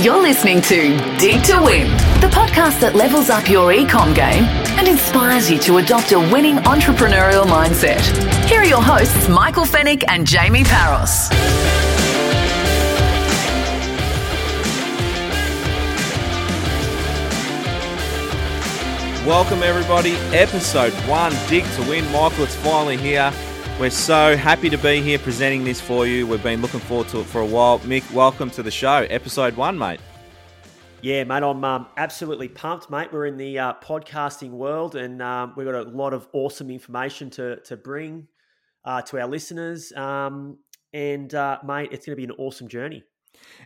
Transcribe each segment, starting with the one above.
You're listening to Dig to Win, the podcast that levels up your ecom game and inspires you to adopt a winning entrepreneurial mindset. Here are your hosts, Michael Fennick and Jamie Paros. Welcome, everybody. Episode one, Dig to Win. Michael, it's finally here. We're so happy to be here presenting this for you. We've been looking forward to it for a while. Mick, welcome to the show. Episode one, mate. Yeah, mate, I'm um, absolutely pumped, mate. We're in the uh, podcasting world and um, we've got a lot of awesome information to, to bring uh, to our listeners. Um, and, uh, mate, it's going to be an awesome journey.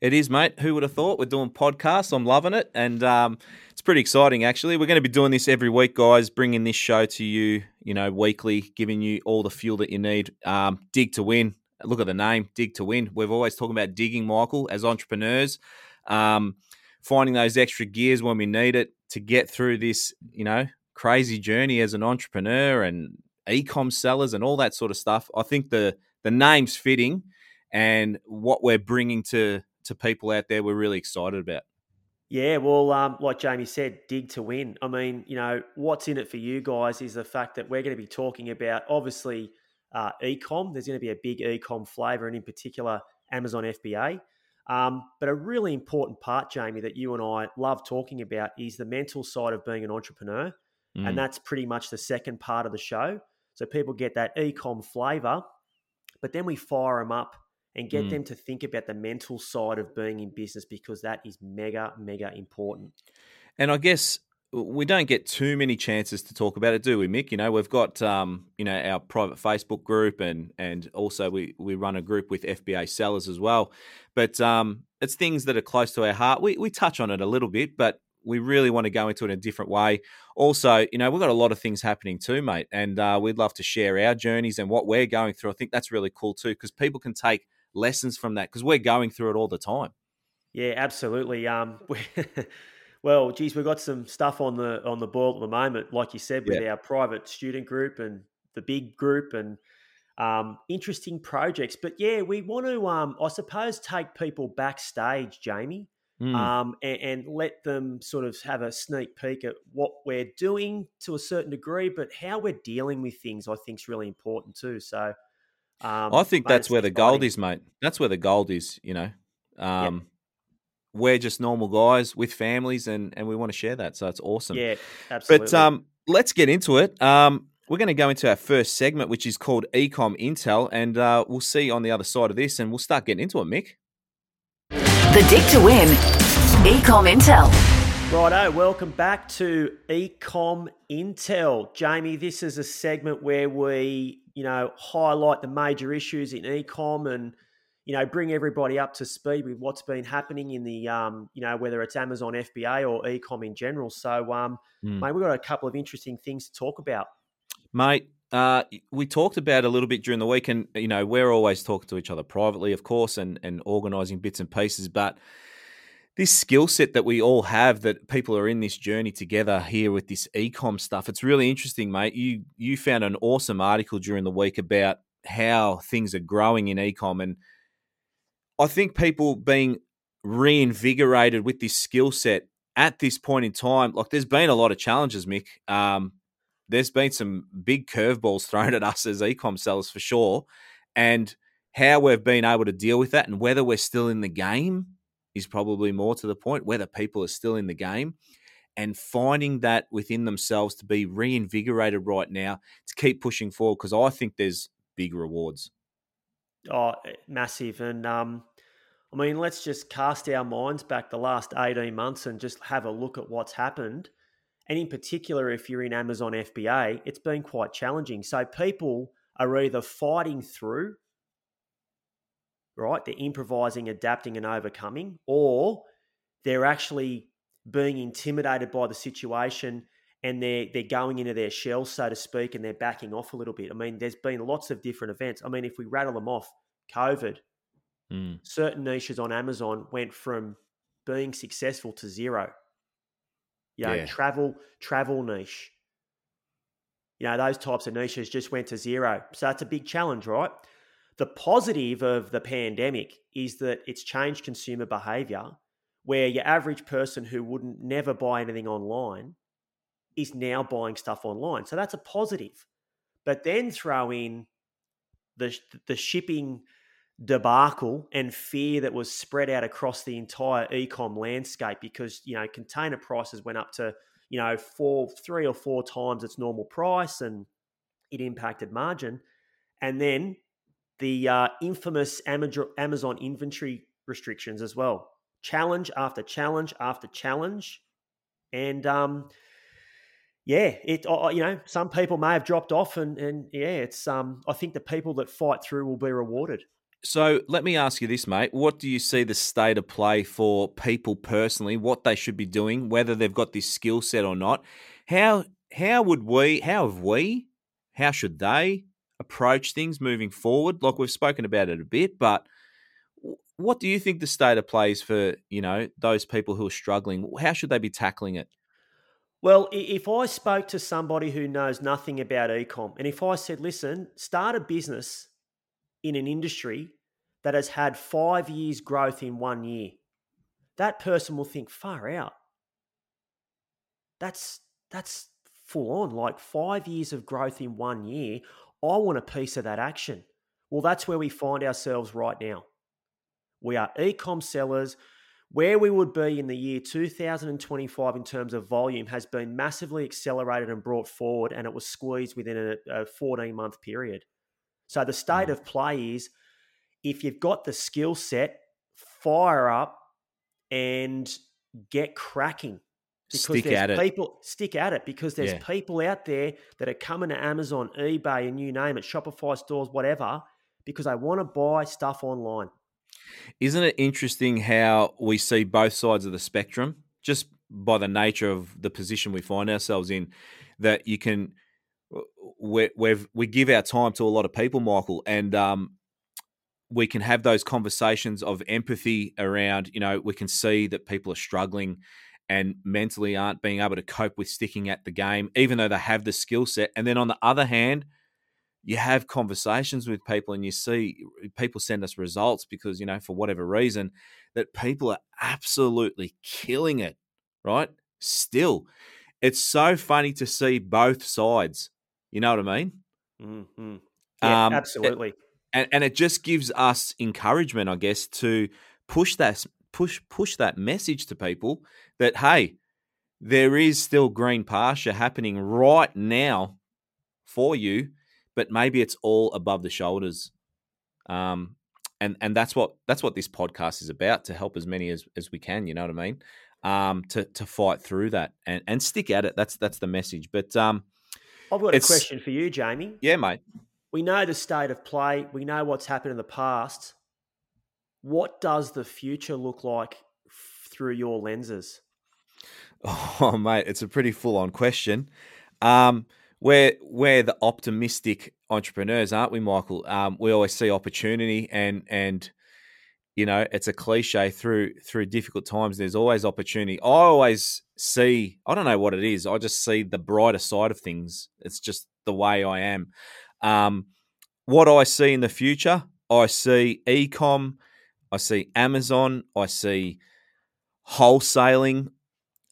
It is, mate. Who would have thought? We're doing podcasts. I'm loving it. And um, it's pretty exciting, actually. We're going to be doing this every week, guys, bringing this show to you, you know, weekly, giving you all the fuel that you need. Um, dig to win. Look at the name, Dig to Win. We've always talking about digging, Michael, as entrepreneurs, um, finding those extra gears when we need it to get through this, you know, crazy journey as an entrepreneur and e-com sellers and all that sort of stuff. I think the the name's fitting and what we're bringing to to people out there, we're really excited about. Yeah, well, um, like Jamie said, dig to win. I mean, you know, what's in it for you guys is the fact that we're going to be talking about obviously uh, ecom. There's going to be a big ecom flavor, and in particular, Amazon FBA. Um, but a really important part, Jamie, that you and I love talking about is the mental side of being an entrepreneur. Mm. And that's pretty much the second part of the show. So people get that ecom flavor, but then we fire them up and get mm. them to think about the mental side of being in business because that is mega, mega important. And I guess we don't get too many chances to talk about it, do we, Mick? You know, we've got um, you know our private Facebook group, and and also we we run a group with FBA sellers as well. But um, it's things that are close to our heart. We we touch on it a little bit, but we really want to go into it in a different way. Also, you know, we've got a lot of things happening too, mate, and uh, we'd love to share our journeys and what we're going through. I think that's really cool too, because people can take lessons from that because we're going through it all the time. Yeah, absolutely. Um, we, well, geez, we've got some stuff on the on the boil at the moment, like you said, with yeah. our private student group and the big group and um, interesting projects. But yeah, we want to, um, I suppose, take people backstage, Jamie, mm. um, and, and, let them sort of have a sneak peek at what we're doing to a certain degree, but how we're dealing with things, I think, is really important too. So um, I think that's where the gold is, mate. That's where the gold is. You know, um, yep. we're just normal guys with families, and and we want to share that. So it's awesome. Yeah, absolutely. But um, let's get into it. Um, we're going to go into our first segment, which is called Ecom Intel, and uh, we'll see on the other side of this, and we'll start getting into it, Mick. The Dig to Win Ecom Intel. Righto, welcome back to Ecom Intel. Jamie, this is a segment where we you know, highlight the major issues in ecom and, you know, bring everybody up to speed with what's been happening in the, um, you know, whether it's Amazon FBA or ecom in general. So, um, mm. mate, we've got a couple of interesting things to talk about. Mate, uh, we talked about a little bit during the week, and you know we're always talking to each other privately, of course, and and organising bits and pieces. But this skill set that we all have that people are in this journey together here with this ecom stuff it's really interesting mate. You you found an awesome article during the week about how things are growing in ecom and i think people being reinvigorated with this skill set at this point in time like there's been a lot of challenges mick. Um, there's been some big curveballs thrown at us as ecom sellers for sure and how we've been able to deal with that and whether we're still in the game is probably more to the point, whether people are still in the game and finding that within themselves to be reinvigorated right now to keep pushing forward because I think there's big rewards. Oh, eh, massive. And um, I mean, let's just cast our minds back the last 18 months and just have a look at what's happened. And in particular, if you're in Amazon FBA, it's been quite challenging. So people are either fighting through right? They're improvising, adapting, and overcoming, or they're actually being intimidated by the situation and they're they're going into their shell, so to speak, and they're backing off a little bit. I mean, there's been lots of different events. I mean, if we rattle them off, COVID, mm. certain niches on Amazon went from being successful to zero. You know, yeah. travel travel niche. You know, those types of niches just went to zero. So that's a big challenge, right? The positive of the pandemic is that it's changed consumer behavior where your average person who wouldn't never buy anything online is now buying stuff online. So that's a positive. But then throw in the the shipping debacle and fear that was spread out across the entire ecom landscape because you know container prices went up to you know four three or four times its normal price and it impacted margin and then the uh, infamous amazon inventory restrictions as well challenge after challenge after challenge and um yeah, it you know some people may have dropped off, and and yeah, it's um I think the people that fight through will be rewarded. So let me ask you this, mate. What do you see the state of play for people personally? What they should be doing, whether they've got this skill set or not? How how would we? How have we? How should they approach things moving forward? Like we've spoken about it a bit, but what do you think the state of play is for you know those people who are struggling? How should they be tackling it? Well, if I spoke to somebody who knows nothing about ecom, and if I said, listen, start a business in an industry that has had five years growth in one year, that person will think, far out. That's that's full on, like five years of growth in one year. I want a piece of that action. Well, that's where we find ourselves right now. We are ecom sellers where we would be in the year 2025 in terms of volume has been massively accelerated and brought forward, and it was squeezed within a, a 14 month period. So the state mm. of play is if you've got the skill set, fire up and get cracking. Because stick there's people stick at it because there's yeah. people out there that are coming to Amazon, eBay, and you name it, Shopify stores, whatever, because they want to buy stuff online. Isn't it interesting how we see both sides of the spectrum just by the nature of the position we find ourselves in? That you can, we we we give our time to a lot of people, Michael, and um, we can have those conversations of empathy around. You know, we can see that people are struggling and mentally aren't being able to cope with sticking at the game, even though they have the skill set. And then on the other hand, you have conversations with people and you see people send us results because you know for whatever reason that people are absolutely killing it right still it's so funny to see both sides you know what i mean mm-hmm. yeah, um, absolutely it, and, and it just gives us encouragement i guess to push that push push that message to people that hey there is still green pasture happening right now for you but maybe it's all above the shoulders. Um, and and that's what that's what this podcast is about to help as many as, as we can. You know what I mean? Um, to to fight through that and, and stick at it. That's that's the message. But um, I've got a question for you, Jamie. Yeah, mate. We know the state of play. We know what's happened in the past. What does the future look like through your lenses? Oh, mate, it's a pretty full on question. Um, we're we're the optimistic entrepreneurs, aren't we, Michael? Um, we always see opportunity, and and you know it's a cliche through through difficult times. There's always opportunity. I always see. I don't know what it is. I just see the brighter side of things. It's just the way I am. Um, what I see in the future, I see ecom, I see Amazon, I see wholesaling,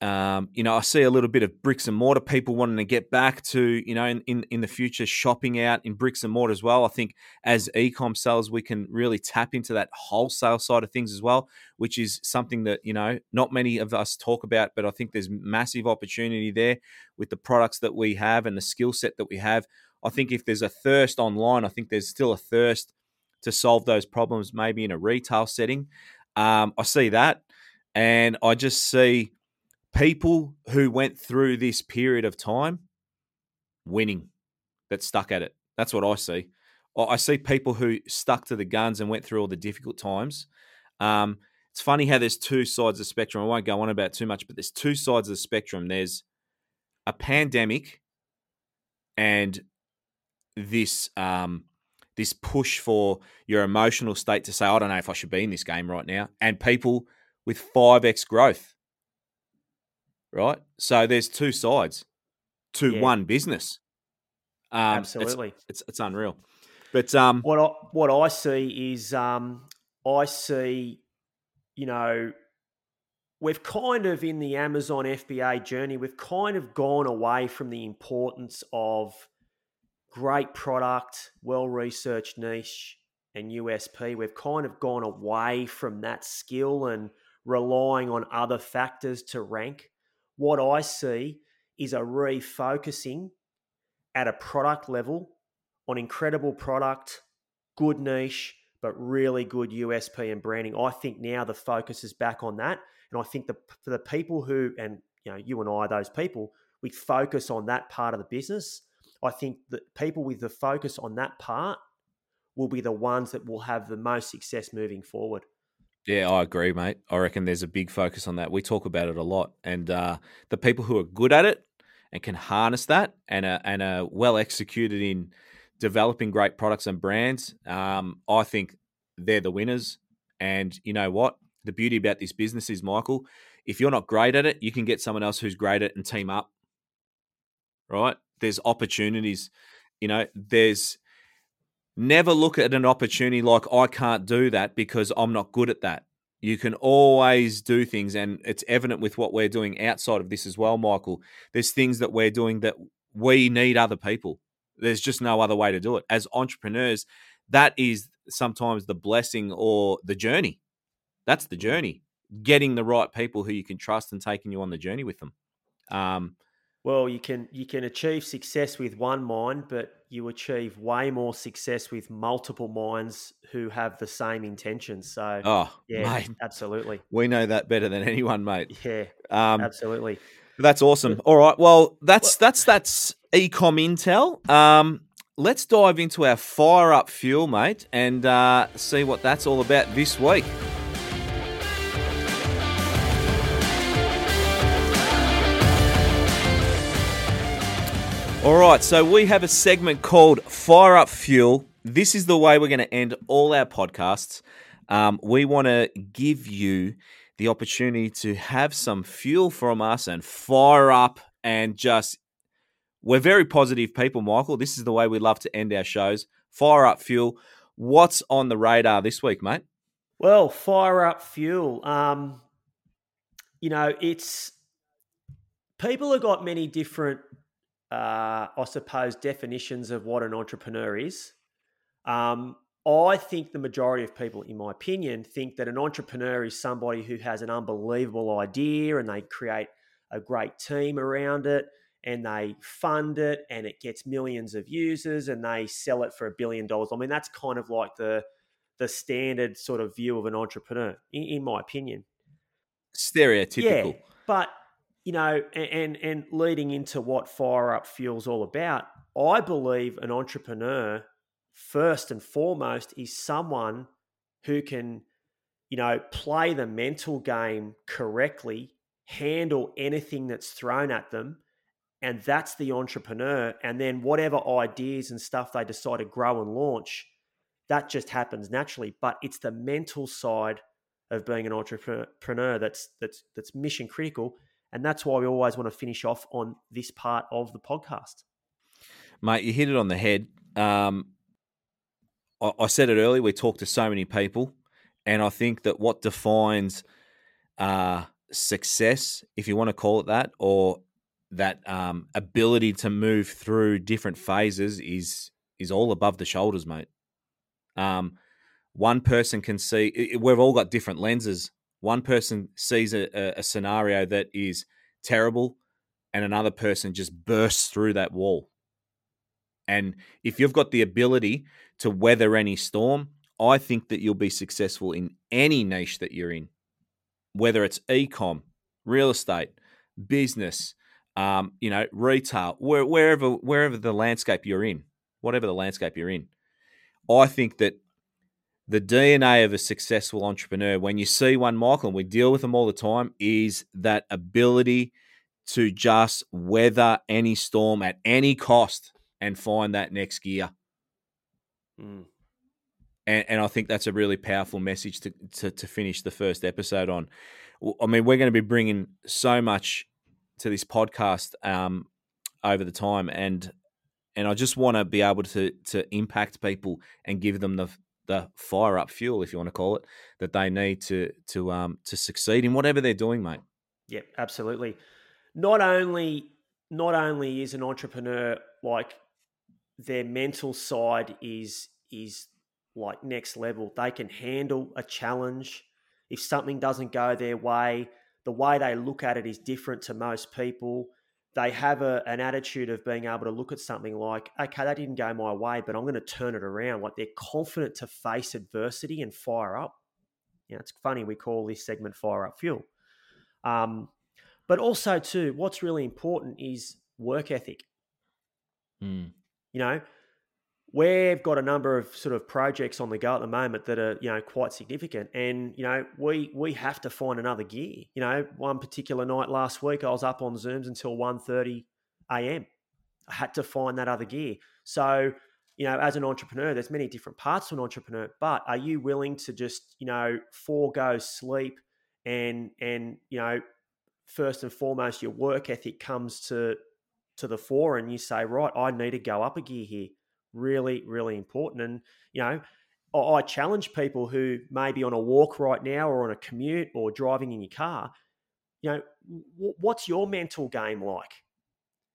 um, you know, I see a little bit of bricks and mortar people wanting to get back to, you know, in, in, in the future, shopping out in bricks and mortar as well. I think as ecom sellers, we can really tap into that wholesale side of things as well, which is something that, you know, not many of us talk about, but I think there's massive opportunity there with the products that we have and the skill set that we have. I think if there's a thirst online, I think there's still a thirst to solve those problems, maybe in a retail setting. Um, I see that. And I just see, people who went through this period of time winning that stuck at it. That's what I see. I see people who stuck to the guns and went through all the difficult times. Um, it's funny how there's two sides of the spectrum. I won't go on about too much, but there's two sides of the spectrum. There's a pandemic and this um, this push for your emotional state to say, I don't know if I should be in this game right now, and people with five x growth right? So there's two sides to yeah. one business. Um, Absolutely, it's, it's, it's unreal. But um, what I, what I see is um, I see, you know, we've kind of in the Amazon FBA journey, we've kind of gone away from the importance of great product, well researched niche, and USP. We've kind of gone away from that skill and relying on other factors to rank. What I see is a refocusing at a product level on incredible product, good niche, but really good USP and branding. I think now the focus is back on that. And I think the, for the people who, and you know, you and I those people, we focus on that part of the business. I think that people with the focus on that part will be the ones that will have the most success moving forward. Yeah, I agree, mate. I reckon there's a big focus on that. We talk about it a lot, and uh, the people who are good at it and can harness that and are, and are well executed in developing great products and brands, um, I think they're the winners. And you know what? The beauty about this business is, Michael, if you're not great at it, you can get someone else who's great at it and team up. Right? There's opportunities. You know, there's never look at an opportunity like I can't do that because I'm not good at that. You can always do things, and it's evident with what we're doing outside of this as well, Michael. There's things that we're doing that we need other people. There's just no other way to do it. As entrepreneurs, that is sometimes the blessing or the journey. That's the journey. Getting the right people who you can trust and taking you on the journey with them. Um, well, you can you can achieve success with one mind, but you achieve way more success with multiple minds who have the same intentions. So, oh, yeah, mate, absolutely. We know that better than anyone, mate. Yeah, um, absolutely. That's awesome. All right. Well, that's that's that's ecom intel. Um, let's dive into our fire up fuel, mate, and uh, see what that's all about this week. All right, so we have a segment called Fire Up Fuel. This is the way we're going to end all our podcasts. Um, we want to give you the opportunity to have some fuel from us and fire up and just we're very positive people, Michael. This is the way we love to end our shows. Fire up fuel. What's on the radar this week, mate? Well, fire up fuel. Um, you know, it's people have got many different, uh, I suppose, definitions of what an entrepreneur is. Um, I think the majority of people, in my opinion, think that an entrepreneur is somebody who has an unbelievable idea and they create a great team around it and they fund it and it gets millions of users and they sell it for a billion dollars. I mean, that's kind of like the the standard sort of view of an entrepreneur, in, in my opinion. Stereotypical. Yeah, but you know, and and leading into what Fire Up Fuel's all about, I believe an entrepreneur first and foremost is someone who can, you know, play the mental game correctly, handle anything that's thrown at them and that's the entrepreneur. And then whatever ideas and stuff they decide to grow and launch that just happens naturally. But it's the mental side of being an entrepreneur that's that's that's mission critical and that's why we always want to finish off on this part of the podcast mate you hit it on the head um, I, I said it earlier we talk to so many people and i think that what defines uh, success if you want to call it that or that um, ability to move through different phases is is all above the shoulders, mate. Um, one person can see. We've all got different lenses. One person sees a, a scenario that is terrible, and another person just bursts through that wall. And if you've got the ability to weather any storm, I think that you'll be successful in any niche that you're in, whether it's e-com, real estate, business, um, you know, retail, where, wherever wherever the landscape you're in, whatever the landscape you're in. I think that the DNA of a successful entrepreneur, when you see one, Michael, and we deal with them all the time, is that ability to just weather any storm at any cost and find that next gear. Mm. And, and, I think that's a really powerful message to, to, to finish the first episode on. I mean, we're going to be bringing so much to this podcast um, over the time, and and I just want to be able to to impact people and give them the the fire up fuel, if you want to call it, that they need to to um to succeed in whatever they're doing, mate. Yep, absolutely. Not only not only is an entrepreneur like their mental side is is like next level. They can handle a challenge. If something doesn't go their way, the way they look at it is different to most people. They have a, an attitude of being able to look at something like, okay, that didn't go my way, but I'm going to turn it around. Like they're confident to face adversity and fire up. You know, it's funny we call this segment "Fire Up Fuel." Um, but also, too, what's really important is work ethic. Mm. You know, we've got a number of sort of projects on the go at the moment that are you know quite significant. And you know we we have to find another gear. You know one particular night last week i was up on zooms until 1.30 a.m i had to find that other gear. So you know as an entrepreneur there's many different parts to an entrepreneur but are you willing to just you know forego sleep and and you know first and foremost your work ethic comes to to the fore and you say right i need to go up a gear here really, really important. And, you know, I challenge people who may be on a walk right now or on a commute or driving in your car. You know, what's your mental game like?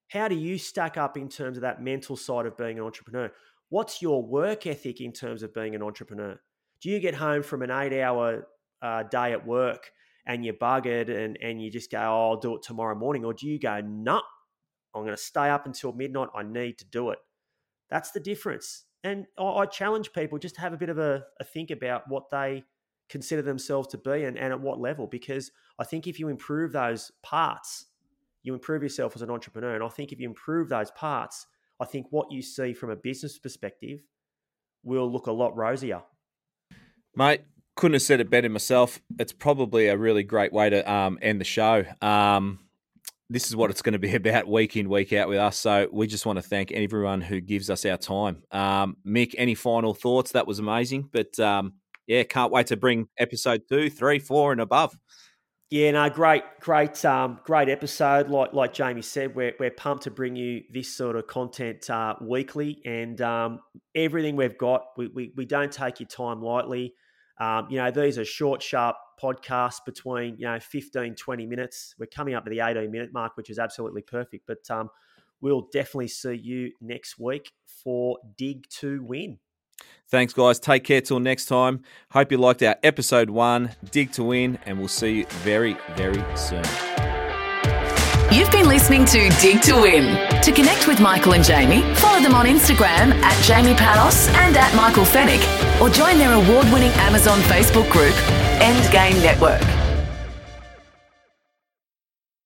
How do you stack up in terms of that mental side of being an entrepreneur? What's your work ethic in terms of being an entrepreneur? Do you get home from an eight hour uh, day at work and you're buggered and, and you just go, oh, I'll do it tomorrow morning? Or do you go, no, nah, I'm going to stay up until midnight. I need to do it. That's the difference. And I challenge people just to have a bit of a, a think about what they consider themselves to be and, and at what level, because I think if you improve those parts, you improve yourself as an entrepreneur. And I think if you improve those parts, I think what you see from a business perspective will look a lot rosier. Mate, couldn't have said it better myself. It's probably a really great way to um, end the show. Um, this is what it's going to be about week in, week out with us. So we just want to thank everyone who gives us our time. Um, Mick, any final thoughts? That was amazing. But um, yeah, can't wait to bring episode two, three, four, and above. Yeah, no, great, great, um, great episode. Like like Jamie said, we're we're pumped to bring you this sort of content uh, weekly, and um, everything we've got, we, we we don't take your time lightly. Um, you know, these are short, sharp podcasts between, you know, 15, 20 minutes. We're coming up to the 18 minute mark, which is absolutely perfect. But um, we'll definitely see you next week for Dig to Win. Thanks, guys. Take care till next time. Hope you liked our episode one, Dig to Win, and we'll see you very, very soon. You've been listening to Dig to Win. To connect with Michael and Jamie, follow them on Instagram at Jamie Panos and at Michael Fennick, or join their award winning Amazon Facebook group, Endgame Network.